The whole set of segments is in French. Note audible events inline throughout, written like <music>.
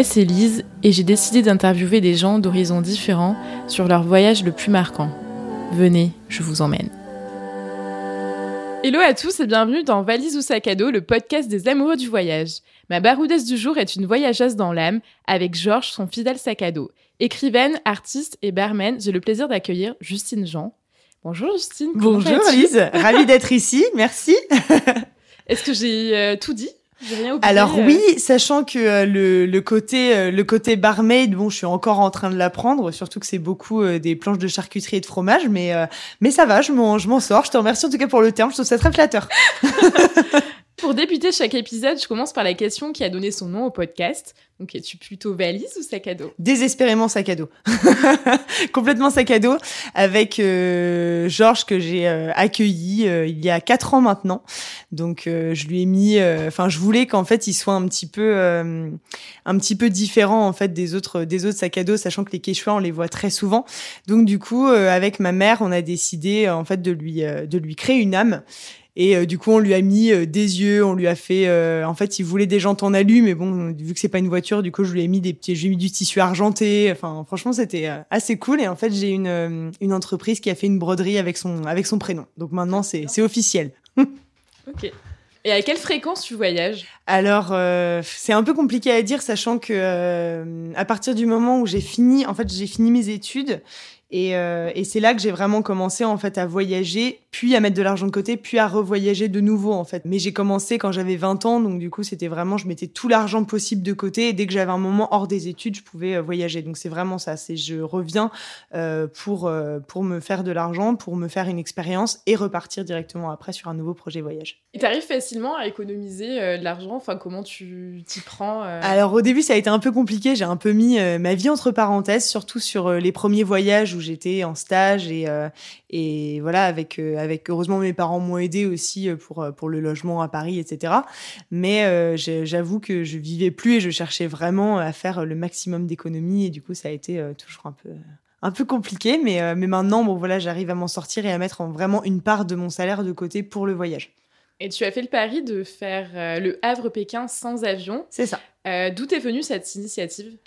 Moi, c'est Lise et j'ai décidé d'interviewer des gens d'horizons différents sur leur voyage le plus marquant. Venez, je vous emmène. Hello à tous et bienvenue dans Valise ou sac à dos, le podcast des amoureux du voyage. Ma baroudesse du jour est une voyageuse dans l'âme, avec Georges, son fidèle sac à dos. Écrivaine, artiste et barman, j'ai le plaisir d'accueillir Justine Jean. Bonjour Justine. Bonjour Lise, ravie d'être ici, merci. Est-ce que j'ai euh, tout dit? Alors euh. oui, sachant que euh, le, le, côté euh, le côté barmaid, bon, je suis encore en train de l'apprendre, surtout que c'est beaucoup des planches de charcuterie et de fromage, mais mais ça va, je m'en je m'en sors. Je te remercie en tout cas pour le terme, je trouve ça très flatteur. <laughs> Pour débuter chaque épisode, je commence par la question qui a donné son nom au podcast. Donc, es-tu plutôt valise ou sac à dos? Désespérément sac à dos. <laughs> Complètement sac à dos avec euh, Georges que j'ai euh, accueilli euh, il y a quatre ans maintenant. Donc, je lui ai mis... Enfin, je voulais qu'en fait, il soit un petit peu un petit peu différent en fait des autres des autres sacs à dos, sachant que les Quechua, on les voit très souvent. Donc, du coup, avec ma mère, on a décidé en fait de lui de lui créer une âme et euh, du coup, on lui a mis euh, des yeux, on lui a fait. Euh, en fait, il voulait des jantes en alu, mais bon, vu que c'est pas une voiture, du coup, je lui ai mis des petits, j'ai mis du tissu argenté. Enfin, franchement, c'était assez cool. Et en fait, j'ai une une entreprise qui a fait une broderie avec son avec son prénom. Donc maintenant, c'est c'est officiel. <laughs> ok. Et à quelle fréquence tu voyages? Alors, c'est un peu compliqué à dire, sachant que à partir du moment où j'ai fini, en fait, j'ai fini mes études et, euh, et c'est là que j'ai vraiment commencé en fait à voyager, puis à mettre de l'argent de côté, puis à revoyager de nouveau en fait. Mais j'ai commencé quand j'avais 20 ans, donc du coup c'était vraiment, je mettais tout l'argent possible de côté. Et dès que j'avais un moment hors des études, je pouvais euh, voyager. Donc c'est vraiment ça. C'est je reviens euh, pour euh, pour me faire de l'argent, pour me faire une expérience et repartir directement après sur un nouveau projet voyage. Et t'arrives facilement à économiser de l'argent? Enfin comment tu t'y prends Alors au début ça a été un peu compliqué. J'ai un peu mis ma vie entre parenthèses, surtout sur les premiers voyages j'étais en stage et, euh, et voilà, avec, euh, avec heureusement mes parents m'ont aidé aussi euh, pour, pour le logement à Paris, etc. Mais j'avoue que je vivais plus et je cherchais vraiment à faire le maximum d'économies et du coup, ça a été toujours un peu un peu compliqué, mais, mais maintenant, bon, voilà, j'arrive à m'en sortir et à mettre vraiment une part de mon salaire de côté pour le voyage. Et tu as fait le pari de faire le Havre-Pékin sans avion. C'est ça. D'où est venue cette initiative?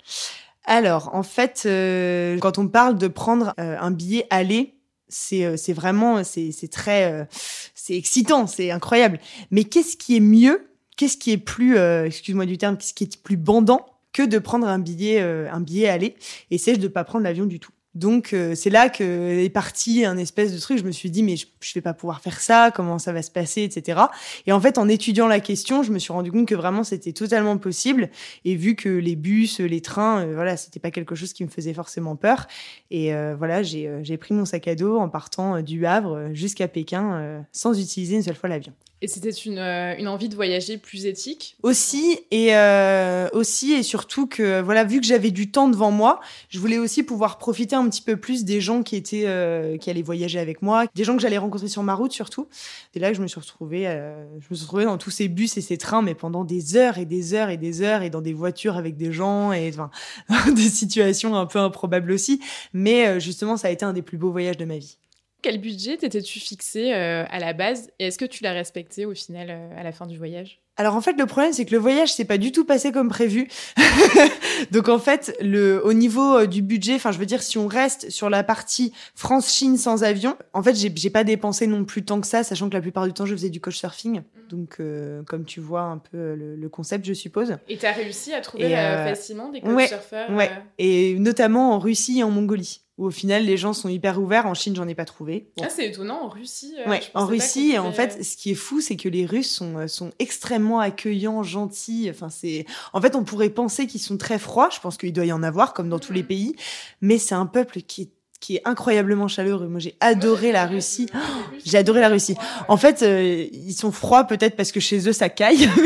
Alors, en fait, euh, quand on parle de prendre euh, un billet aller, c'est euh, c'est vraiment c'est très c'est excitant, c'est incroyable. Mais qu'est-ce qui est mieux Qu'est-ce qui est plus excuse-moi du terme, qu'est-ce qui est plus bandant que de prendre un billet un billet aller et c'est de pas prendre l'avion du tout? Donc euh, c'est là que est parti un espèce de truc. Je me suis dit mais je, je vais pas pouvoir faire ça. Comment ça va se passer, etc. Et en fait en étudiant la question, je me suis rendu compte que vraiment c'était totalement possible. Et vu que les bus, les trains, euh, voilà, c'était pas quelque chose qui me faisait forcément peur. Et euh, voilà, j'ai j'ai pris mon sac à dos en partant du Havre jusqu'à Pékin sans utiliser une seule fois l'avion. Et c'était une, euh, une, envie de voyager plus éthique Aussi, et euh, aussi et surtout que, voilà, vu que j'avais du temps devant moi, je voulais aussi pouvoir profiter un petit peu plus des gens qui étaient, euh, qui allaient voyager avec moi, des gens que j'allais rencontrer sur ma route surtout. C'est là que je me suis retrouvée, je me suis retrouvée dans tous ces bus et ces trains, mais pendant des heures et des heures et des heures, et dans des voitures avec des gens, et enfin, <laughs> des situations un peu improbables aussi. Mais justement, ça a été un des plus beaux voyages de ma vie. Quel budget t'étais-tu fixé euh, à la base? Et est-ce que tu l'as respecté au final euh, à la fin du voyage? Alors en fait le problème c'est que le voyage s'est pas du tout passé comme prévu. <laughs> Donc en fait le au niveau euh, du budget, enfin je veux dire si on reste sur la partie France-Chine sans avion, en fait j'ai pas dépensé non plus tant que ça, sachant que la plupart du temps je faisais du couchsurfing. Mm. Donc comme tu vois un peu le, concept je suppose. Et tu as réussi à trouver facilement des couchsurfers ouais, ouais. Et notamment en Russie et en Mongolie où au final les gens sont hyper ouverts. En Chine, j'en ai pas trouvé. Ah, c'est étonnant en Russie. Euh, ouais, en Russie, en fait, ce qui est fou, c'est que les Russes sont euh, sont extrêmement accueillants, gentils. Enfin, c'est en fait, on pourrait penser qu'ils sont très froids. Je pense qu'il doit y en avoir, comme dans tous les mm. pays, mais c'est un peuple qui est qui est incroyablement chaleureux. Moi, j'ai adoré la Russie. <gasps> j'ai adoré la Russie. En fait, euh, ils sont froids peut-être parce que chez eux ça caille, <laughs> <laughs>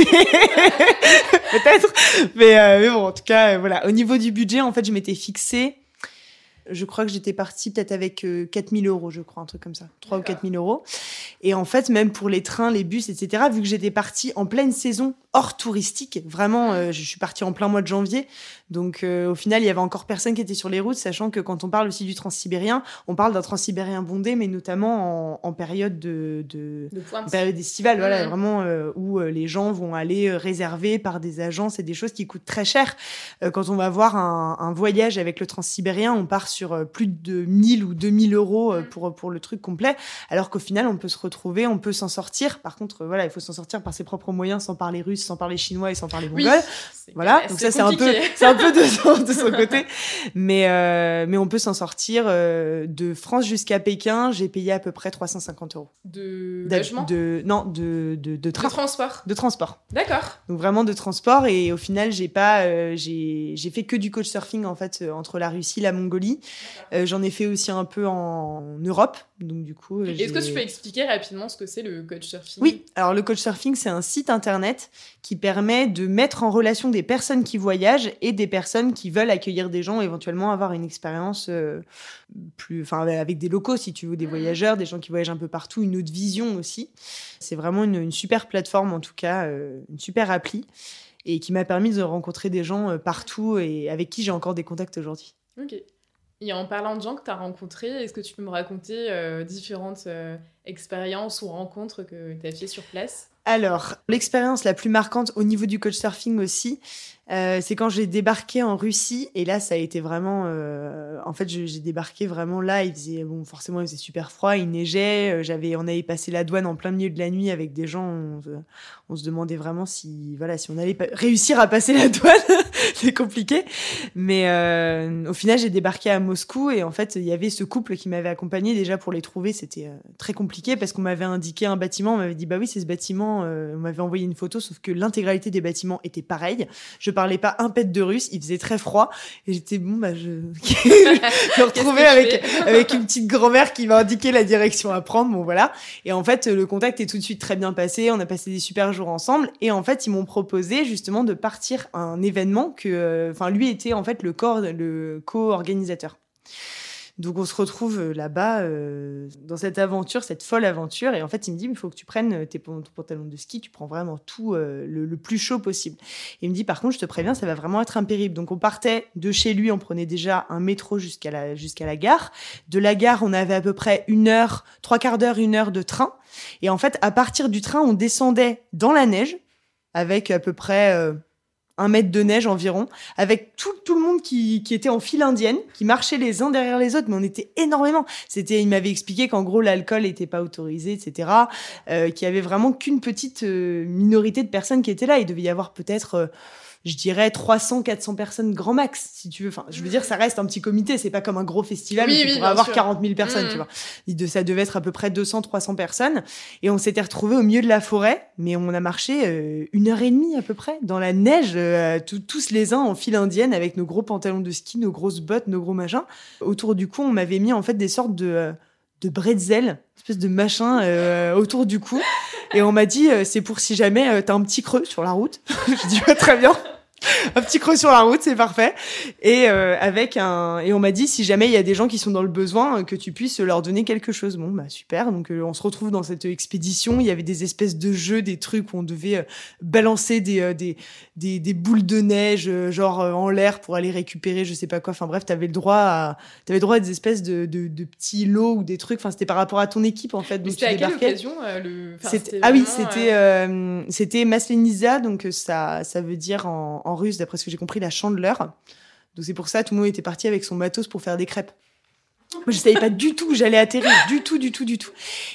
peut-être. Mais, mais, bon, en tout cas, voilà. Au niveau du budget, en fait, je m'étais fixé je crois que j'étais partie peut-être avec 4000 euh, euros, je crois, un truc comme ça. 3 ou 4000 euros. Et en fait, même pour les trains, les bus, etc., vu que j'étais partie en pleine saison, hors touristique. Vraiment, euh, je suis partie en plein mois de janvier. Donc au final, il y avait encore personne qui était sur les routes, sachant que quand on parle aussi du transsibérien, on parle d'un transsibérien bondé, mais notamment en, période de, de, période estivale, voilà, vraiment où les gens vont aller réserver par des agences et des choses qui coûtent très cher. quand on va voir un, un voyage avec le transsibérien, on part sur plus de 1000 ou 2000 euros mmh. pour pour le truc complet, alors qu'au final, on peut se retrouver, on peut s'en sortir. Par contre, voilà, il faut s'en sortir par ses propres moyens, sans parler russe, sans parler chinois et sans parler mongol. voilà, donc ça c'est un peu, c'est un peu de son, de son <laughs> côté, mais euh, mais on peut s'en sortir euh, de France jusqu'à Pékin. J'ai payé à peu près 350 euros. De logement? De non, de de, de, transport. De transport. D'accord. Donc vraiment de transport et au final j'ai pas, euh, j'ai j'ai fait que du coach surfing en fait entre la Russie, la Mongolie. J'en ai fait aussi un peu en Europe. Donc du coup. Est-ce que tu peux expliquer rapidement ce que c'est le coach surfing Oui. Alors le coach surfing c'est un site internet qui permet de mettre en relation des personnes qui voyagent et des personnes qui veulent accueillir des gens, éventuellement avoir une expérience euh, plus, enfin avec des locaux si tu veux, des mmh. voyageurs, des gens qui voyagent un peu partout, une autre vision aussi. C'est vraiment une, super plateforme en tout cas, euh, une super appli et qui m'a permis de rencontrer des gens euh, partout et avec qui j'ai encore des contacts aujourd'hui. Ok. Et en parlant de gens que tu as rencontrés, est-ce que tu peux me raconter différentes expériences ou rencontres que tu as fait sur place alors, l'expérience la plus marquante au niveau du coach surfing aussi, euh, c'est quand j'ai débarqué en Russie et là ça a été vraiment euh, en fait j'ai débarqué vraiment là il faisait bon forcément il faisait super froid il neigeait euh, j'avais on avait passé la douane en plein milieu de la nuit avec des gens on, se demandait vraiment si voilà si on allait réussir à passer la <laughs> douane c'est compliqué. Mais au final j'ai débarqué à Moscou et en fait il y avait ce couple qui m'avait accompagné déjà pour les trouver c'était très compliqué parce qu'on m'avait indiqué un bâtiment on m'avait dit bah oui c'est ce bâtiment on m'avait envoyé une photo sauf que l'intégralité des bâtiments était pareille je parlais pas un pet de russe, il faisait très froid et j'étais bon bah je, <laughs> me retrouvais avec <laughs> avec une petite grand-mère qui m'a indiqué la direction à prendre, bon voilà. Et en fait le contact est tout de suite très bien passé, on a passé des super jours ensemble et en fait ils m'ont proposé justement de partir à un événement que euh, enfin lui était en fait le corps le co-organisateur. Donc on se retrouve euh, là-bas euh, dans cette aventure, cette folle aventure. Et en fait, il me dit, il faut que tu prennes euh, tes pantalons de ski, tu prends vraiment tout le, plus chaud possible. Il me dit, par contre, je te préviens, ça va vraiment être un périple. Donc on partait de chez lui, on prenait déjà un métro jusqu'à la, jusqu'à la gare. De la gare, on avait à peu près une heure, trois quarts d'heure, une heure de train. Et en fait, à partir du train, on descendait dans la neige avec à peu près un mètre de neige environ, avec tout, le monde qui, qui était en file indienne, qui marchait les uns derrière les autres, mais on était énormément. C'était, il m'avait expliqué qu'en gros l'alcool n'était pas autorisé, etc. Euh, qu'il y avait vraiment qu'une petite euh, minorité de personnes qui étaient là. Il devait y avoir peut-être euh, je dirais 300, 400 personnes grand max, si tu veux. Enfin, je veux dire, ça reste un petit comité, c'est pas comme un gros festival où tu pourrais avoir 40 000 personnes, tu mmh. vois. Ça devait être à peu près 200, 300 personnes. Et on s'était retrouvés au milieu de la forêt, mais on a marché euh, une heure et demie à peu près, dans la neige, euh, tous les uns en file indienne, avec nos gros pantalons de ski, nos grosses bottes, nos gros machins. Autour du cou, on m'avait mis en fait des sortes de... Euh, de bretzel, espèce de machin autour du cou. Et on m'a dit, c'est pour si jamais t'as un petit creux sur la route. <laughs> je dis, pas très bien. Un petit creux sur la route, c'est parfait. Et euh, avec un et on m'a dit si jamais il y a des gens qui sont dans le besoin, que tu puisses leur donner quelque chose. Bon bah super. Donc euh, on se retrouve dans cette expédition. Il y avait des espèces de jeux, des trucs où on devait euh, balancer des, des, des des boules de neige genre en l'air pour aller récupérer je sais pas quoi. Enfin bref, t'avais le droit à t'avais droit à des espèces de, de, de petits lots ou des trucs. Enfin c'était par rapport à ton équipe en fait. C'était à quelle occasion le... Ah oui, c'était c'était Masleniza donc ça ça veut dire en en russe, d'après ce que j'ai compris, la chandeleur. Donc c'est pour ça tout le monde était parti avec son matos pour faire des crêpes. Moi, je savais pas du tout j'allais atterrir, du tout, du tout, du tout.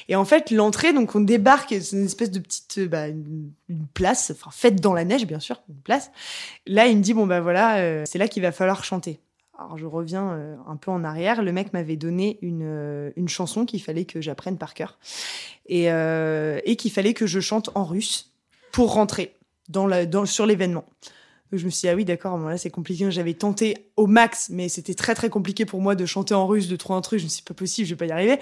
Et en fait, l'entrée, donc on débarque, c'est une espèce de petite, bah, une, place, enfin faite dans la neige, bien sûr, une place. Là, il me dit bon bah voilà, euh, c'est là qu'il va falloir chanter. Alors je reviens euh, un peu en arrière. Le mec m'avait donné une, euh, une chanson qu'il fallait que j'apprenne par cœur et, et qu'il fallait que je chante en russe pour rentrer dans la, dans, sur l'événement je me suis dit, ah oui, d'accord, là, c'est compliqué. J'avais tenté au max, mais c'était très, très compliqué pour moi de chanter en russe, de trouver un truc. Je me suis dit, pas possible, je vais pas y arriver.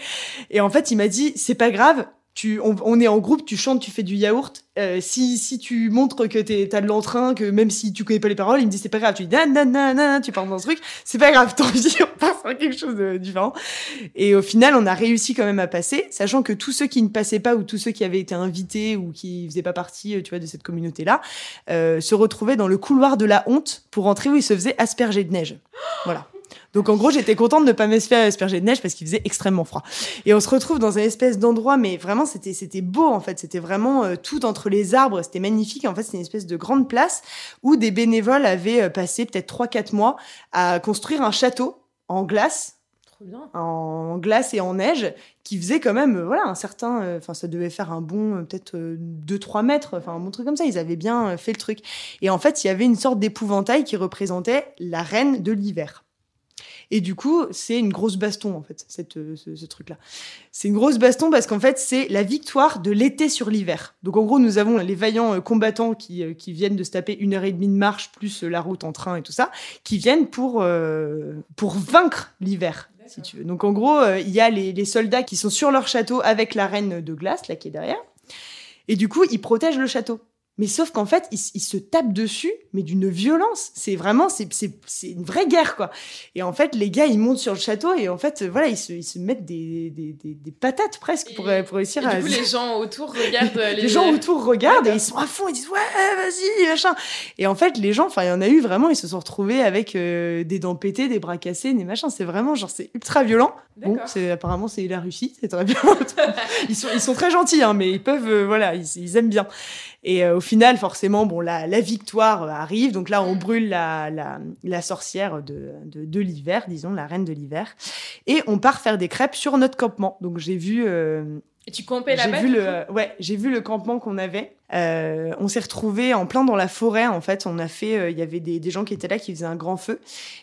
Et en fait, il m'a dit, c'est pas grave, tu, on, est en groupe, tu chantes, tu fais du yaourt. Euh, si, si tu montres que t'as de l'entrain, que même si tu connais pas les paroles, il me dit c'est pas grave. Tu dis nanana, tu parles dans ce truc, c'est pas grave. Tant pis, <laughs> on passe à quelque chose de différent. Et au final, on a réussi quand même à passer, sachant que tous ceux qui ne passaient pas ou tous ceux qui avaient été invités ou qui faisaient pas partie, euh, tu vois, de cette communauté-là, euh, se retrouvaient dans le couloir de la honte pour entrer où ils se faisaient asperger de neige. Voilà. Donc en gros, j'étais contente de ne pas me faire asperger de neige parce qu'il faisait extrêmement froid. Et on se retrouve dans un espèce d'endroit, mais vraiment c'était c'était beau en fait. C'était vraiment euh, tout entre les arbres. C'était magnifique. En fait, c'était une espèce de grande place où des bénévoles avaient euh, passé peut-être 3-4 mois à construire un château en glace. Trop bien. En glace et en neige, qui faisait quand même, euh, voilà, un certain, enfin, ça devait faire un bon, peut-être 2-3 mètres, enfin, un bon truc comme ça. Ils avaient bien fait le truc. Et en fait, il y avait une sorte d'épouvantail qui représentait la reine de l'hiver. Et du coup, c'est une grosse baston, en fait, cette, euh, ce, truc-là. C'est une grosse baston parce qu'en fait, c'est la victoire de l'été sur l'hiver. Donc, en gros, nous avons les vaillants euh, combattants qui, euh, qui viennent de se taper une heure et demie de marche, plus la route en train et tout ça, qui viennent pour, pour vaincre l'hiver. Si tu veux. Donc en gros, il y a les, les, soldats qui sont sur leur château avec la reine de glace, là qui est derrière. Et du coup, ils protègent le château. Mais sauf qu'en fait, ils, se tapent dessus, mais d'une violence. C'est vraiment, c'est une vraie guerre, quoi. Et en fait, les gars, ils montent sur le château et en fait, voilà, ils se, ils se mettent des, des, des, patates presque pour, pour réussir et Du coup, les gens autour <laughs> regardent. Les, gens autour regardent et ils sont à fond, ils disent ouais, vas-y, machin. Et en fait, les gens, enfin, il y en a eu vraiment, ils se sont retrouvés avec euh, des dents pétées, des bras cassés, des machins. C'est vraiment, genre, c'est ultra violent. Bon, apparemment, c'est la Russie, c'est très <laughs> bien. ils, sont, ils sont très gentils, hein, mais ils peuvent, euh, voilà, ils, ils aiment bien. Et euh, au final, forcément, bon, la, la, victoire arrive. Donc là, on brûle la, la, la sorcière de, de, de l'hiver, disons, la reine de l'hiver. Et on part faire des crêpes sur notre campement. Donc j'ai vu... Euh, tu campais là-bas J'ai vu le, ouais, j'ai vu le campement qu'on avait. Euh, on s'est retrouvés en plein dans la forêt. En fait, on a fait, euh, il y avait des, des, gens qui étaient là qui faisaient un grand feu.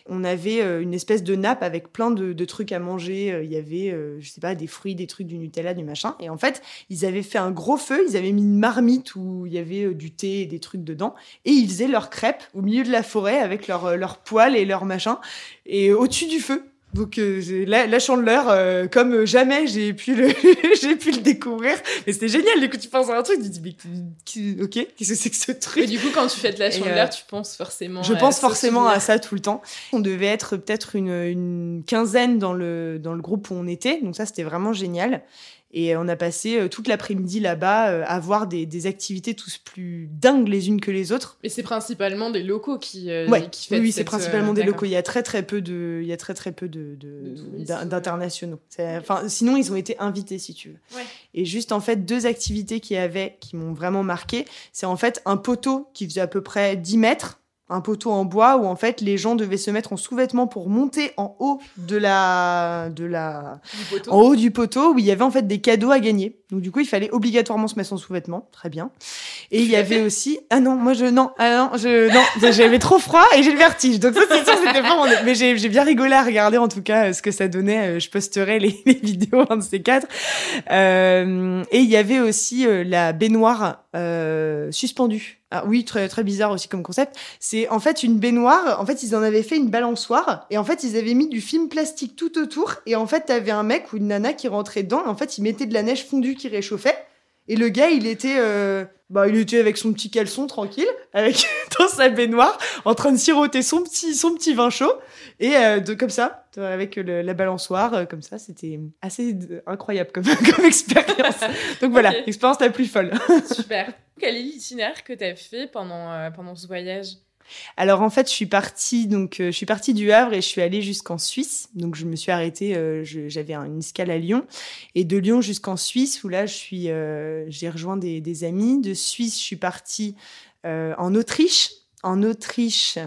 On avait euh, une espèce de nappe avec plein de, de trucs à manger. Il y avait, je sais pas, des fruits, des trucs, du Nutella, du machin. Et en fait, ils avaient fait un gros feu. Ils avaient mis une marmite où il y avait du thé et des trucs dedans. Et ils faisaient leurs crêpes au milieu de la forêt avec leurs leur poêle et leurs machins. Et au-dessus du feu. Donc euh, la, la chandeleur, euh, comme jamais j'ai pu le <laughs> j'ai pu le découvrir, mais c'était génial. Du coup, tu penses à un truc, tu te dis mais ok, qu'est-ce que c'est que ce truc? Et du coup, quand tu fais de la chandeleur, euh, tu penses forcément. Je pense forcément à ça tout le temps. On devait être peut-être une, une quinzaine dans le dans le groupe où on était, donc ça c'était vraiment génial. Et on a passé euh, toute l'après-midi là-bas euh, à voir des, des, activités tous plus dingues les unes que les autres. Mais c'est principalement des locaux qui, euh, qui Oui, c'est principalement des locaux. Il y a très très peu de, il y a très très peu de, d'internationaux. Enfin, sinon ils ont été invités si tu veux. Ouais. Et juste en fait deux activités qu'il y avait qui m'ont vraiment marqué, c'est en fait un poteau qui faisait à peu près 10 mètres un poteau en bois où en fait les gens devaient se mettre en sous-vêtements pour monter en haut de la de la en haut du poteau où il y avait en fait des cadeaux à gagner. Donc du coup, il fallait obligatoirement se mettre en sous-vêtements, très bien. Et il y avait aussi ah non, moi je non, ah non, je non, <laughs> j'avais trop froid et j'ai le vertige. Donc ça c'est sûr c'était pas mon mais j'ai j'ai bien rigolé à regarder en tout cas ce que ça donnait, euh, je posterai les, <laughs> les vidéos un de ces quatre. Euh, et il y avait aussi euh, la baignoire euh, suspendue ah oui, très très bizarre aussi comme concept. C'est en fait une baignoire. En fait, ils en avaient fait une balançoire et en fait ils avaient mis du film plastique tout autour. Et en fait, t'avais un mec ou une nana qui rentrait dedans. Et en fait, il mettait de la neige fondue qui réchauffait. Et le gars, il était, euh, bah, il était avec son petit caleçon tranquille, avec <laughs> dans sa baignoire, en train de siroter son petit, son petit vin chaud, et euh, de comme ça, avec la balançoire, euh, comme ça, c'était assez incroyable comme, <laughs> comme expérience. Donc voilà, l'expérience la plus folle. Super. Quel est l'itinéraire que tu as fait pendant, pendant ce voyage? Alors en fait, je suis partie donc euh, je suis partie du Havre et je suis allée jusqu'en Suisse. Donc je me suis arrêtée, euh, j'avais une escale à Lyon et de Lyon jusqu'en Suisse où là je suis, euh, j'ai rejoint des, amis. De Suisse, je suis partie en Autriche. En Autriche,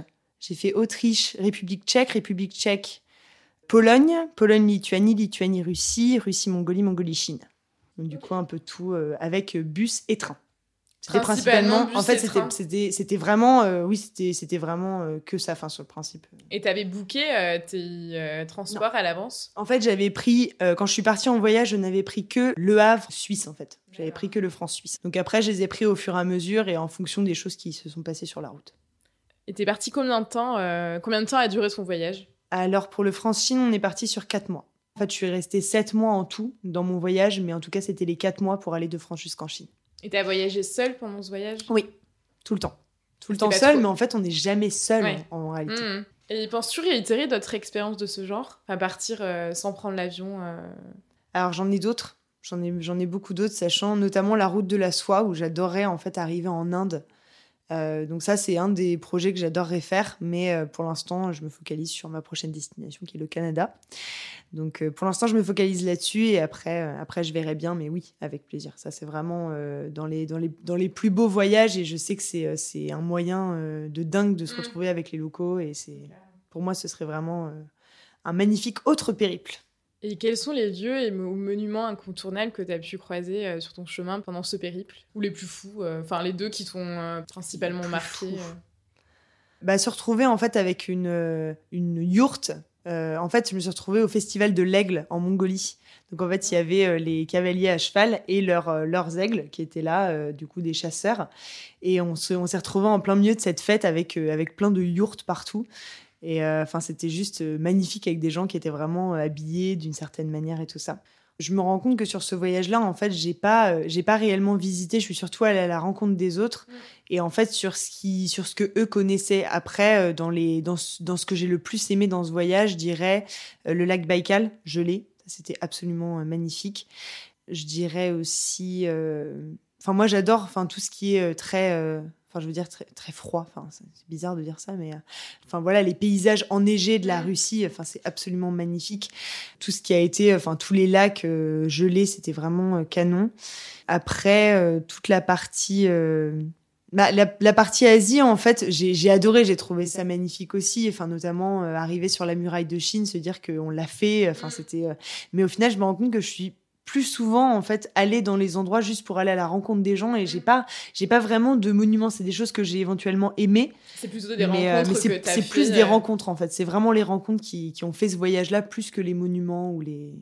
j'ai fait Autriche, République Tchèque, République Tchèque, Pologne, Pologne, Lituanie, Lituanie, Russie, Russie, Mongolie, Mongolie, Chine. Donc du coup un peu tout avec bus et train. C'était principalement, en fait, c'était vraiment, euh, oui, c'était vraiment euh, que ça, fin sur le principe. Et t'avais booké euh, tes transports à l'avance? En fait, j'avais pris quand je suis partie en voyage, je n'avais pris que le Havre suisse en fait. J'avais pris que le franc suisse. Donc après, je les ai pris au fur et à mesure et en fonction des choses qui se sont passées sur la route. Et t'es parti combien de temps Combien de temps a duré son voyage? Alors pour le France Chine, on est parti sur quatre mois. En fait, je suis restée sept mois en tout dans mon voyage, mais en tout cas, c'était les quatre mois pour aller de France jusqu'en Chine. Et tu as voyagé seule pendant ce voyage? Oui, tout le temps. Tout le temps seul, mais en fait, on n'est jamais seul en, réalité. Mmh. Et penses-tu réitérer d'autres expériences de ce genre? À partir euh, sans prendre l'avion euh Alors, j'en ai d'autres. J'en ai, j'en ai beaucoup d'autres, sachant notamment la route de la soie, où j'adorerais en fait arriver en Inde euh, donc ça, c'est un des projets que j'adorerais faire, mais euh, pour l'instant, je me focalise sur ma prochaine destination, qui est le Canada. Donc euh, pour l'instant, je me focalise là-dessus, et après, après, je verrai bien, mais oui, avec plaisir. Ça, c'est vraiment dans, les, dans, les, dans les plus beaux voyages, et je sais que c'est, un moyen de dingue de se mm. retrouver avec les locaux, et c'est, pour moi, ce serait vraiment un magnifique autre périple. Et quels sont les lieux et monuments incontournables que tu as pu croiser euh, sur ton chemin pendant ce périple? Ou les plus fous euh, Enfin, les deux qui t'ont euh, principalement marqué bah, Se retrouver en fait avec une, une yourte. en fait, je me suis retrouvée au festival de l'aigle en Mongolie. Donc en fait, il y avait les cavaliers à cheval et leurs, leurs aigles qui étaient là, du coup des chasseurs. Et on, se, on s'est retrouvés en plein milieu de cette fête avec, avec plein de yourtes partout. Et euh, enfin, c'était juste euh, magnifique avec des gens qui étaient vraiment euh, habillés d'une certaine manière et tout ça. Je me rends compte que sur ce voyage-là, en fait, j'ai pas, j'ai pas réellement visité. Je suis surtout allée à la rencontre des autres. Mm. Et en fait, sur ce qui, sur ce que eux connaissaient après, dans les, dans, dans ce que j'ai le plus aimé dans ce voyage, je dirais le lac Baïkal, gelé. C'était absolument magnifique. Je dirais aussi, enfin moi j'adore, enfin tout ce qui est très enfin je veux dire très, très froid, enfin c'est bizarre de dire ça, mais euh, enfin voilà les paysages enneigés de la Russie, enfin c'est absolument magnifique. Tout ce qui a été, enfin tous les lacs euh, gelés, c'était vraiment euh, canon. Après toute la partie bah, la, partie Asie, en fait, j'ai adoré, j'ai trouvé ça magnifique aussi. Enfin, notamment arriver sur la muraille de Chine, se dire qu'on l'a fait. Enfin, c'était. mais au final, je me rends compte que je suis plus souvent en fait aller dans les endroits juste pour aller à la rencontre des gens et j'ai pas j'ai pas vraiment de monuments. C'est des choses que j'ai éventuellement aimées. C'est plutôt des mais, euh, rencontres mais c'est plus des euh, rencontres en fait. C'est vraiment les rencontres qui, qui, ont fait ce voyage là plus que les monuments ou les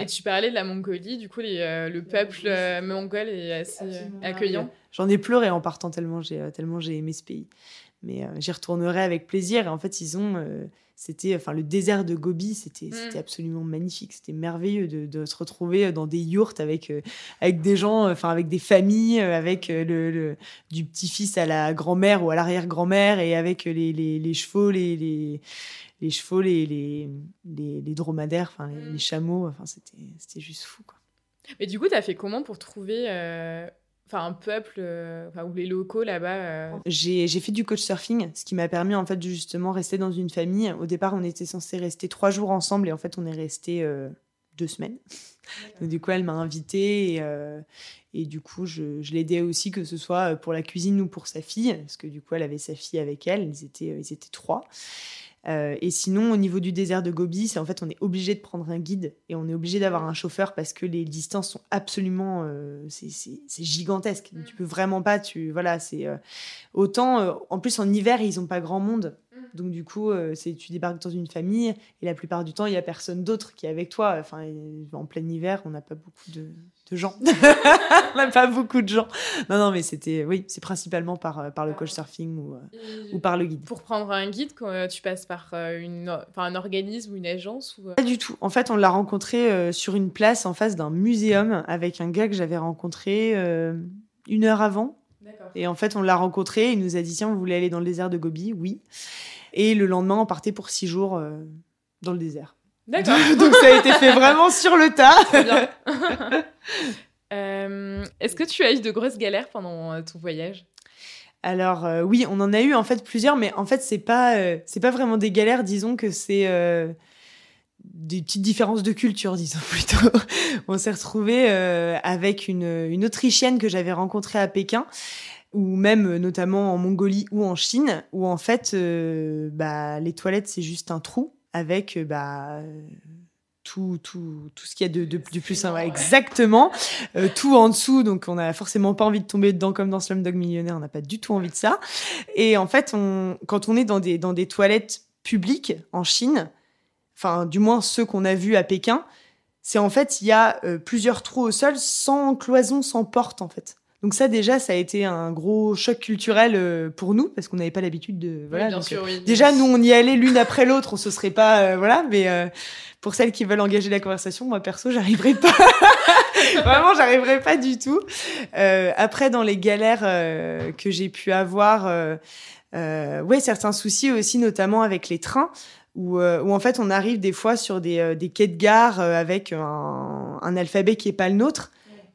et tu parlais de la Mongolie du coup les, euh, le peuple mongol est assez accueillant. j'en ai pleuré en partant tellement j'ai tellement j'ai aimé ce pays. Mais j'y retournerai avec plaisir. Et en fait ils ont c'était enfin le désert de Gobi c'était mm. c'était absolument magnifique c'était merveilleux de, de, se retrouver dans des yourtes avec euh, avec des gens enfin avec des familles euh, avec euh, le, du petit-fils à la grand-mère ou à l'arrière-grand-mère et avec les, les, les chevaux les, les, les chevaux les, les, les, dromadaires enfin les, mm. chameaux enfin c'était c'était juste fou quoi mais du coup tu as fait comment pour trouver enfin un peuple euh, ou les locaux là-bas euh. j'ai, fait du coach surfing ce qui m'a permis en fait de justement rester dans une famille. Au départ on était censé rester trois jours ensemble et en fait on est resté euh, deux semaines. Donc du coup elle m'a invité et, et, du coup je, je l'aidais aussi que ce soit pour la cuisine ou pour sa fille parce que du coup elle avait sa fille avec elle. Ils étaient ils étaient trois euh, et sinon, au niveau du désert de Gobi, c'est en fait on est obligé de prendre un guide et on est obligé d'avoir un chauffeur parce que les distances sont absolument, euh, c'est gigantesque. Mm. Tu peux vraiment pas, tu voilà, c'est euh, autant. en plus en hiver, ils ont pas grand monde. Donc du coup, euh, c'est tu débarques dans une famille et la plupart du temps, il y a personne d'autre qui est avec toi. Enfin, en plein hiver, on n'a pas beaucoup de, gens. <laughs> on n'a pas beaucoup de gens. Non, non, mais c'était, oui, c'est principalement par, euh, par le coach surfing ou, euh, ou par le guide. Pour prendre un guide, quand tu passes par une, un organisme ou une agence ou... Pas du tout. En fait, on l'a rencontré sur une place en face d'un muséum avec un gars que j'avais rencontré une heure avant. Et en fait, on l'a rencontré, il nous a dit tiens, vous voulez aller dans le désert de Gobi? Oui. Et le lendemain, on partait pour six jours euh, dans le désert. D'accord. <laughs> Donc ça a été fait vraiment sur le tas. Très bien. <laughs> Euh, est-ce que tu as eu de grosses galères pendant euh, ton voyage? Alors oui, on en a eu en fait plusieurs, mais en fait c'est pas c'est pas vraiment des galères, disons que c'est des petites différences de culture, disons <laughs> plutôt. on s'est retrouvé avec une, une Autrichienne que j'avais rencontrée à Pékin ou même euh, notamment en Mongolie ou en Chine, où en fait, euh, bah, les toilettes, c'est juste un trou avec euh, bah, tout, tout, tout ce qu'il y a de, de, plus exactement. Tout en dessous donc on n'a forcément pas envie de tomber dedans comme dans Slumdog Millionnaire on n'a pas du tout envie de ça. Et en fait on, quand on est dans des, dans des toilettes publiques en Chine enfin du moins ceux qu'on a vus à Pékin c'est en fait il y a plusieurs trous au sol sans cloison sans porte en fait Donc ça déjà, ça a été un gros choc culturel euh, pour nous parce qu'on n'avait pas l'habitude de voilà. bien sûr, euh, oui. Déjà, nous, on y allait l'une après l'autre, on se serait pas euh, voilà, mais euh, pour celles qui veulent engager la conversation, moi perso, j'arriverai pas. <laughs> Vraiment, j'arriverai pas du tout. Euh, après, dans les galères euh, que j'ai pu avoir, euh, euh, ouais, certains soucis aussi, notamment avec les trains. Où, euh, où en fait on arrive des fois sur des, euh, des quais de gare euh, avec un, un alphabet qui est pas le nôtre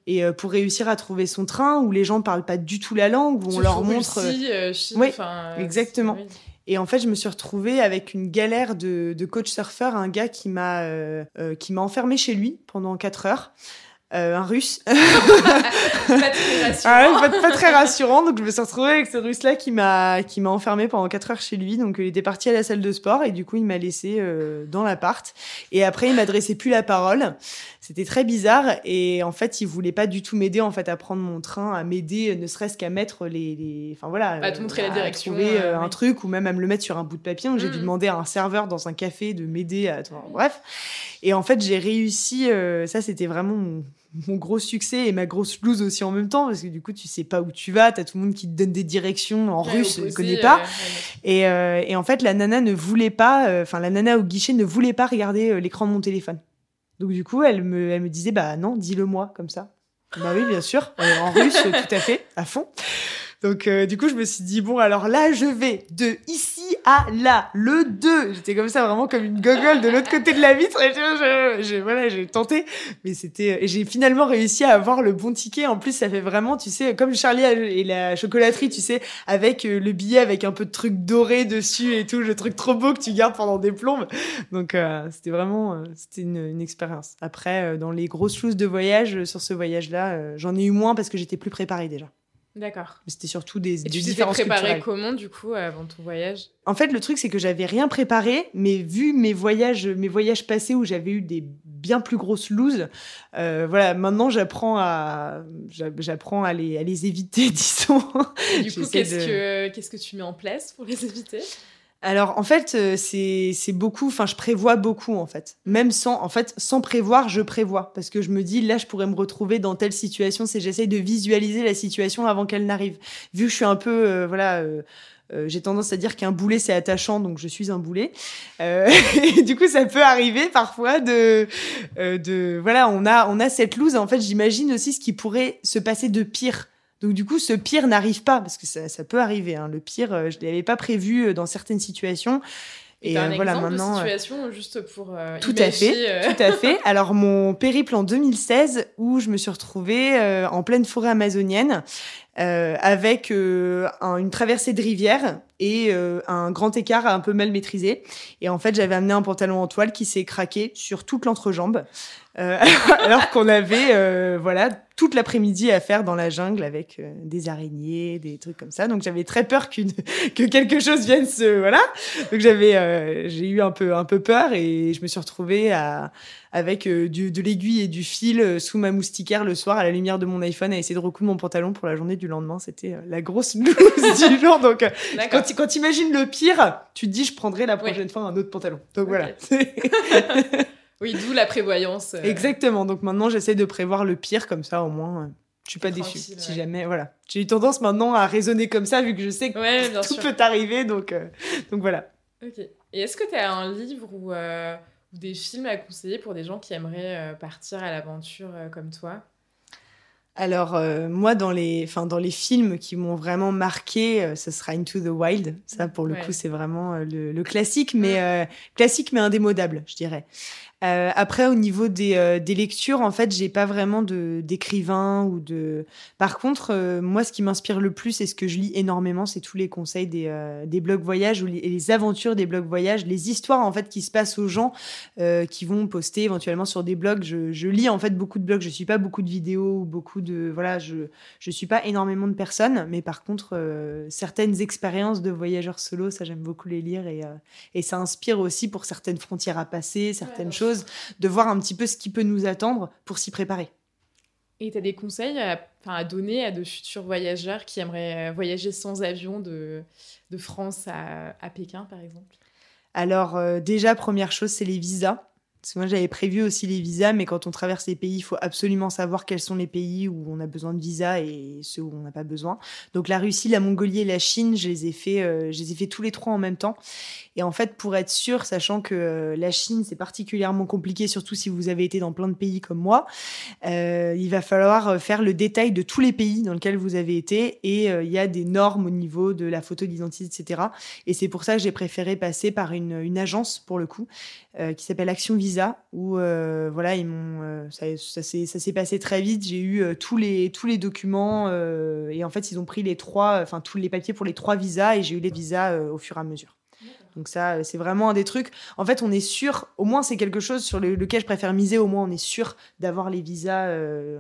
et euh, pour réussir à trouver son train où les gens parlent pas du tout la langue où on leur montre euh, Russie, euh, oui, exactement. et en fait je me suis retrouvée avec une galère de, de coach surfeur un gars qui m'a euh, qui m'a enfermé chez lui pendant quatre heures euh, un russe <laughs> Pas très <laughs> rassurant. Ah pas, pas très rassurant. Donc je me suis retrouvée avec ce russe-là qui m'a qui m'a enfermé pendant quatre heures chez lui. Donc il était parti à la salle de sport et du coup il m'a laissé euh, dans l'appart. Et après il m'adressait plus la parole. C'était très bizarre et en fait il voulait pas du tout m'aider en fait à prendre mon train, à m'aider, ne serait-ce qu'à mettre les, les... enfin voilà, À te montrer la direction, trouver euh, euh, un oui. truc ou même à me le mettre sur un bout de papier. Donc j'ai dû Mhm. demander à un serveur dans un café de m'aider à bref. Et en fait j'ai réussi. euh, ça c'était vraiment mon, mon gros succès et ma grosse loose aussi en même temps parce que du coup tu sais pas où tu vas, t'as tout le monde qui te donne des directions en Ouais, russe, je opposé, connais pas. ouais, Et, euh, et en fait la nana ne voulait pas, euh, enfin la nana au guichet ne voulait pas regarder euh, l'écran de mon téléphone. Donc du coup elle me, elle me disait bah non dis-le moi comme ça. Bah oui bien sûr en russe tout à fait à fond. Donc du coup je me suis dit bon alors là je vais de ici à là le 2 j'étais comme ça vraiment comme une gogole de l'autre côté de la vitre. Et je, je- voilà j'ai tenté. Mais c'était j'ai finalement réussi à avoir le bon ticket. En plus ça fait vraiment tu sais comme Charlie et la chocolaterie tu sais avec euh, le billet avec un peu de truc doré dessus et tout le truc trop beau que tu gardes pendant des plombes. Donc euh, c'était vraiment euh, c'était une, expérience. Après euh, dans les grosses choses de voyage sur ce voyage là j'en ai eu moins parce que j'étais plus préparée déjà D'accord. mais c'était surtout des, Et des tu différences préparé comment, du coup, avant ton voyage? En fait, le truc, c'est que j'avais rien préparé, mais vu mes voyages, mes voyages passés où j'avais eu des bien plus grosses looses, euh, voilà, maintenant j'apprends à, j'a- j'apprends à les, à les éviter, <laughs> disons. Et Du coup, qu'est-ce de- que qu'est-ce que tu mets en place pour les éviter? Alors, en fait, euh, c'est, c'est beaucoup, enfin, je prévois beaucoup, en fait. Même sans, en fait, sans prévoir, je prévois. Parce que je me dis, là, je pourrais me retrouver dans telle situation, c'est j'essaye de visualiser la situation avant qu'elle n'arrive. Vu que je suis un peu, euh, voilà, euh, euh, j'ai tendance à dire qu'un boulet c'est attachant, donc je suis un boulet. Euh, <laughs> et du coup, ça peut arriver parfois de, euh, de, voilà, on a, on a cette loose. En fait, j'imagine aussi ce qui pourrait se passer de pire. Donc du coup, ce pire n'arrive pas parce que ça, ça peut arriver. Hein. Le pire, euh, je l'avais pas prévu euh, dans certaines situations. Et Et euh, un voilà, exemple maintenant. de situation juste pour euh, tout à fait, euh, tout à fait. <laughs> Alors mon périple en 2016 où je me suis retrouvée euh, en pleine forêt amazonienne euh, avec euh, un- une traversée de rivière et euh, un grand écart un peu mal maîtrisé. Et en fait, j'avais amené un pantalon en toile qui s'est craqué sur toute l'entrejambe. Euh, <laughs> alors qu'on avait euh, voilà toute l'après-midi à faire dans la jungle avec euh, des araignées, des trucs comme ça. Donc j'avais très peur qu'une <laughs> que quelque chose vienne se voilà. Donc j'avais j'ai eu un peu un peu peur et je me suis retrouvée à avec du, de l'aiguille et du fil sous ma moustiquaire le soir à la lumière de mon iPhone à essayer de recoudre mon pantalon pour la journée du lendemain. C'était euh, la grosse loose <laughs> du jour. Donc euh, quand tu imagines le pire, tu te dis je prendrai la prochaine fois un autre pantalon. Donc voilà. <laughs> <laughs> Oui, d'où la prévoyance. euh, Exactement. Donc maintenant, j'essaie de prévoir le pire comme ça, au moins, je suis pas déçue. Si jamais, voilà. J'ai eu tendance maintenant à raisonner comme ça, vu que je sais que Ouais, tout sûr. peut arriver, donc, euh, donc voilà. Ok. Et est-ce que tu as un livre ou, euh, des films à conseiller pour des gens qui aimeraient partir à l'aventure comme toi? Alors euh, moi, dans les, enfin dans les films qui m'ont vraiment marqué, euh, ce sera Into the Wild. Ça, pour le Ouais. coup, c'est vraiment euh, le, le classique, mais euh, classique mais indémodable, je dirais. Euh, après, au niveau des, euh, des lectures, en fait, j'ai pas vraiment de d'écrivain ou de. Par contre, euh, moi, ce qui m'inspire le plus et ce que je lis énormément, c'est tous les conseils des, euh, des blogs voyages ou les, aventures des blogs voyages, les histoires en fait qui se passent aux gens euh, qui vont poster éventuellement sur des blogs. Je, je lis en fait beaucoup de blogs. Je suis pas beaucoup de vidéos ou beaucoup de voilà. Je je suis pas énormément de personnes, mais par contre, euh, certaines expériences de voyageurs solo, ça j'aime beaucoup les lire et euh, et ça inspire aussi pour certaines frontières à passer, certaines choses, de voir un petit peu ce qui peut nous attendre pour s'y préparer. Et tu as des conseils à, donner à de futurs voyageurs qui aimeraient euh, voyager sans avion de, de France à, à Pékin, par exemple? Alors euh, déjà première chose, c'est les visas. Parce que moi, j'avais prévu aussi les visas, mais quand on traverse les pays, il faut absolument savoir quels sont les pays où on a besoin de visa et ceux où on n'a pas besoin. Donc la Russie, la Mongolie et la Chine, je les ai fait, euh, je les ai fait tous les trois en même temps. Et en fait, pour être sûr, sachant que euh, la Chine, c'est particulièrement compliqué, surtout si vous avez été dans plein de pays comme moi, euh, il va falloir faire le détail de tous les pays dans lesquels vous avez été. Et il y a des normes au niveau de la photo d'identité, etc. Et c'est pour ça que j'ai préféré passer par une, une agence, pour le coup, qui s'appelle Action Visa où euh, voilà ils m'ont euh, ça, ça s'est passé très vite. J'ai eu euh, tous les tous les documents et en fait ils ont pris les trois enfin tous les papiers pour les trois visas et j'ai eu les visas au fur et à mesure. Donc ça c'est vraiment un des trucs. En fait on est sûr au moins c'est quelque chose sur lequel je préfère miser au moins on est sûr d'avoir les visas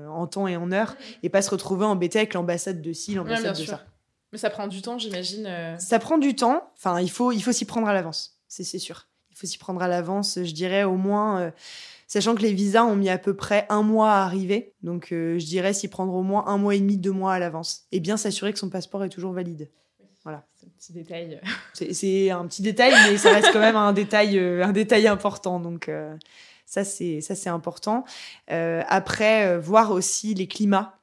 en temps et en heure et pas se retrouver embêté avec l'ambassade de ci l'ambassade de ça. mais ça prend du temps j'imagine ça prend du temps. Enfin il faut il faut s'y prendre à l'avance. C'est sûr faut s'y prendre à l'avance, je dirais au moins, euh, sachant que les visas ont mis à peu près un mois à arriver. Donc euh, je dirais s'y prendre au moins un mois et demi, deux mois à l'avance. Et bien s'assurer que son passeport est toujours valide. Voilà. C'est un petit détail. <laughs> C'est un petit détail, mais ça reste quand même un détail, euh, un détail important. Donc ça c'est ça c'est important. après, voir aussi les climats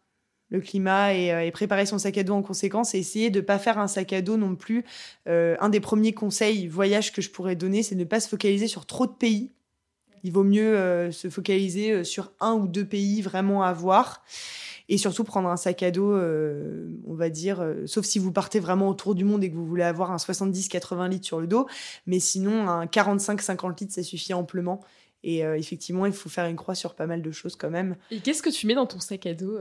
le climat euh, et, préparer son sac à dos en conséquence et essayer de ne pas faire un sac à dos non plus. Euh, un des premiers conseils voyage que je pourrais donner, c'est de ne pas se focaliser sur trop de pays. Il vaut mieux euh, se focaliser sur un ou deux pays vraiment à voir et surtout prendre un sac à dos, on va dire, sauf si vous partez vraiment autour du monde et que vous voulez avoir un 70-80 litres sur le dos, mais sinon un 45-50 litres, ça suffit amplement. Et effectivement, il faut faire une croix sur pas mal de choses quand même. Et qu'est-ce que tu mets dans ton sac à dos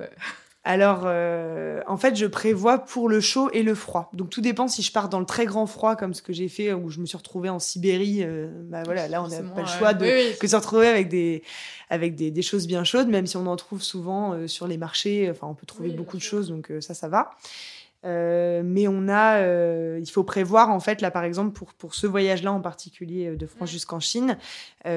alors, euh, en fait, je prévois pour le chaud et le froid. Donc, tout dépend si je pars dans le très grand froid, comme ce que j'ai fait, où je me suis retrouvée en Sibérie. Euh, bah voilà, là, on n'a pas le choix de que se retrouver avec des avec des, choses bien chaudes, même si on en trouve souvent euh, sur les marchés. Enfin, on peut trouver beaucoup de choses, donc ça, ça va. Euh, mais on a, euh, il faut prévoir en fait là par exemple pour pour ce voyage-là en particulier euh, de France jusqu'en Chine,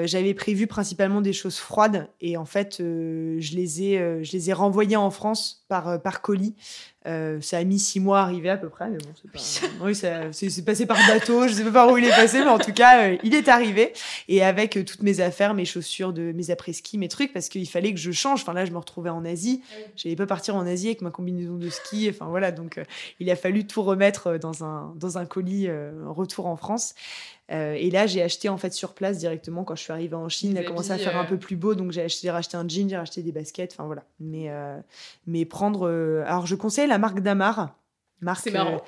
j'avais prévu principalement des choses froides et en fait je les ai je les ai renvoyées en France par par colis euh, ça a mis six mois à arriver à peu près, mais bon, c'est pas... oui, c'est passé par bateau, je sais pas par où il est passé, mais en tout cas, euh, il est arrivé. Et avec euh, toutes mes affaires, mes chaussures, de, mes après-ski, mes trucs, parce qu'il fallait que je change. Enfin là, je me retrouvais en Asie. Ah J'allais pas partir en Asie avec ma combinaison de ski. Enfin voilà, donc il a fallu tout remettre dans un, dans un colis retour en France. Euh, et là, j'ai acheté en fait sur place directement quand je suis arrivée en Chine. Il a commencé à faire un euh. peu plus beau, donc j'ai acheté, racheté un jean, j'ai racheté des baskets. Enfin voilà. Mais euh, mais prendre. alors je conseille la marque Damar. C'est marrant.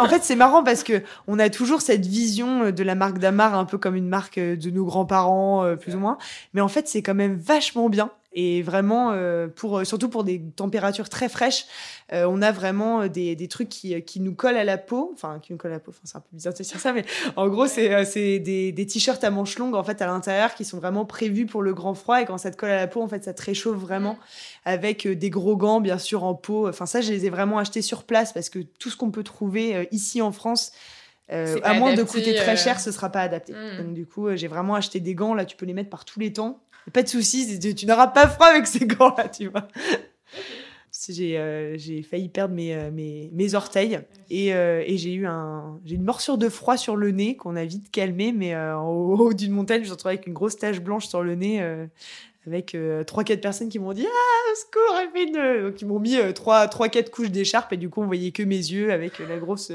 en fait, c'est marrant parce que on a toujours cette vision de la marque Damar un peu comme une marque de nos grands-parents, plus ou moins. Mais en fait, c'est quand même vachement bien. Et vraiment, euh, pour, surtout pour des températures très fraîches, euh, on a vraiment des, des trucs qui, qui, nous collent à la peau. Enfin, qui nous collent à la peau, enfin, c'est un peu bizarre de dire ça, mais en gros, c'est euh, des, des t-shirts à manches longues, en fait, à l'intérieur, qui sont vraiment prévus pour le grand froid. Et quand ça te colle à la peau, en fait, ça te réchauffe vraiment. Avec des gros gants, bien sûr, en peau. Enfin, ça, je les ai vraiment achetés sur place parce que tout ce qu'on peut trouver ici en France, à moins de coûter très cher, ce sera pas adapté. Hmm. Donc du coup, j'ai vraiment acheté des gants. Là, tu peux les mettre par tous les temps pas de soucis, tu, n'auras pas froid avec ces gants-là, tu vois. J'ai euh, failli perdre mes, euh, orteils et, euh, et j'ai eu une morsure de froid sur le nez qu'on a vite calmé, mais en haut d'une montagne, je me suis retrouvée avec une grosse tache blanche sur le nez avec trois quatre personnes qui m'ont dit ah secours Evelyne donc ils m'ont mis trois quatre couches d'écharpe et du coup on voyait que mes yeux avec la grosse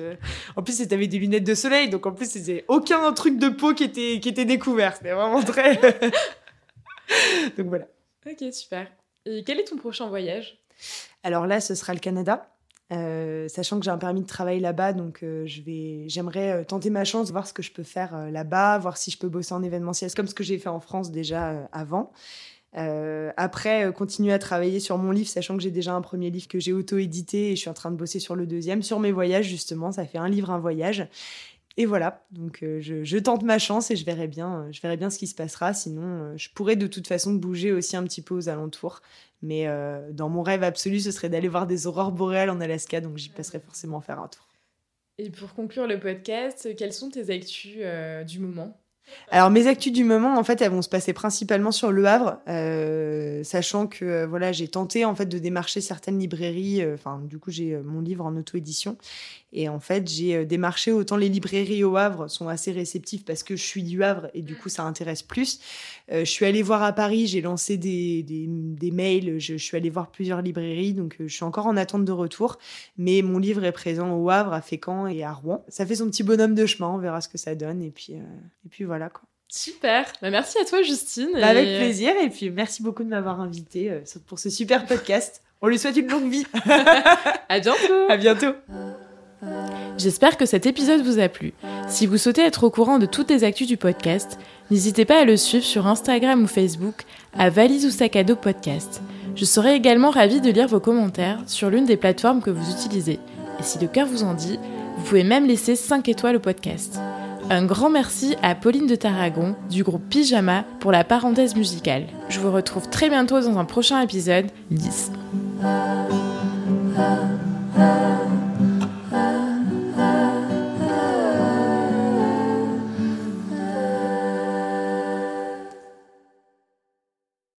en plus c'était des lunettes de soleil donc en plus c'était aucun truc de peau qui était qui était découvert c'était vraiment très <laughs> Donc voilà. Ok, super. Et quel est ton prochain voyage? Alors là, ce sera le Canada. Euh, sachant que j'ai un permis de travail là-bas, donc euh, je vais, j'aimerais euh, tenter ma chance, voir ce que je peux faire là-bas, voir si je peux bosser en événementiel, comme ce que j'ai fait en France déjà avant. après, continuer à travailler sur mon livre, sachant que j'ai déjà un premier livre que j'ai auto-édité et je suis en train de bosser sur le deuxième, sur mes voyages justement. Ça fait un livre, un voyage. Et voilà, donc euh, je, tente ma chance et je verrai bien, euh, je verrai bien ce qui se passera. Sinon, euh, je pourrais de toute façon bouger aussi un petit peu aux alentours. Mais dans mon rêve absolu, ce serait d'aller voir des aurores boréales en Alaska, donc j'y passerai forcément faire un tour. Et pour conclure le podcast, quelles sont tes actus du moment? Alors mes actus du moment, en fait, elles vont se passer principalement sur Le Havre, euh, sachant que euh, voilà, j'ai tenté en fait de démarcher certaines librairies. euh, Enfin, du coup, j'ai mon livre en auto-édition, et en fait, j'ai euh, démarché autant les librairies au Havre sont assez réceptives parce que je suis du Havre et du coup, ça intéresse plus. Euh, je suis allée voir à Paris, j'ai lancé des, des, des mails, je, je suis allée voir plusieurs librairies, donc euh, je suis encore en attente de retour. Mais mon livre est présent au Havre, à Fécamp et à Rouen. Ça fait son petit bonhomme de chemin, on verra ce que ça donne, et puis, euh, et puis voilà quoi. Super. Bah, merci à toi, Justine. Bah, Et- avec plaisir, et puis merci beaucoup de m'avoir invité euh, pour ce super podcast. On lui souhaite une longue vie. <laughs> À bientôt. à bientôt. J'espère que cet épisode vous a plu. Si vous souhaitez être au courant de toutes les actus du podcast, n'hésitez pas à le suivre sur Instagram ou Facebook à Valise ou Sac à dos podcast. Je serai également ravie de lire vos commentaires sur l'une des plateformes que vous utilisez. Et si le cœur vous en dit, vous pouvez même laisser 5 étoiles au podcast. Un grand merci à Pauline de Tarragon du groupe Pyjama pour la parenthèse musicale. Je vous retrouve très bientôt dans un prochain épisode. 10.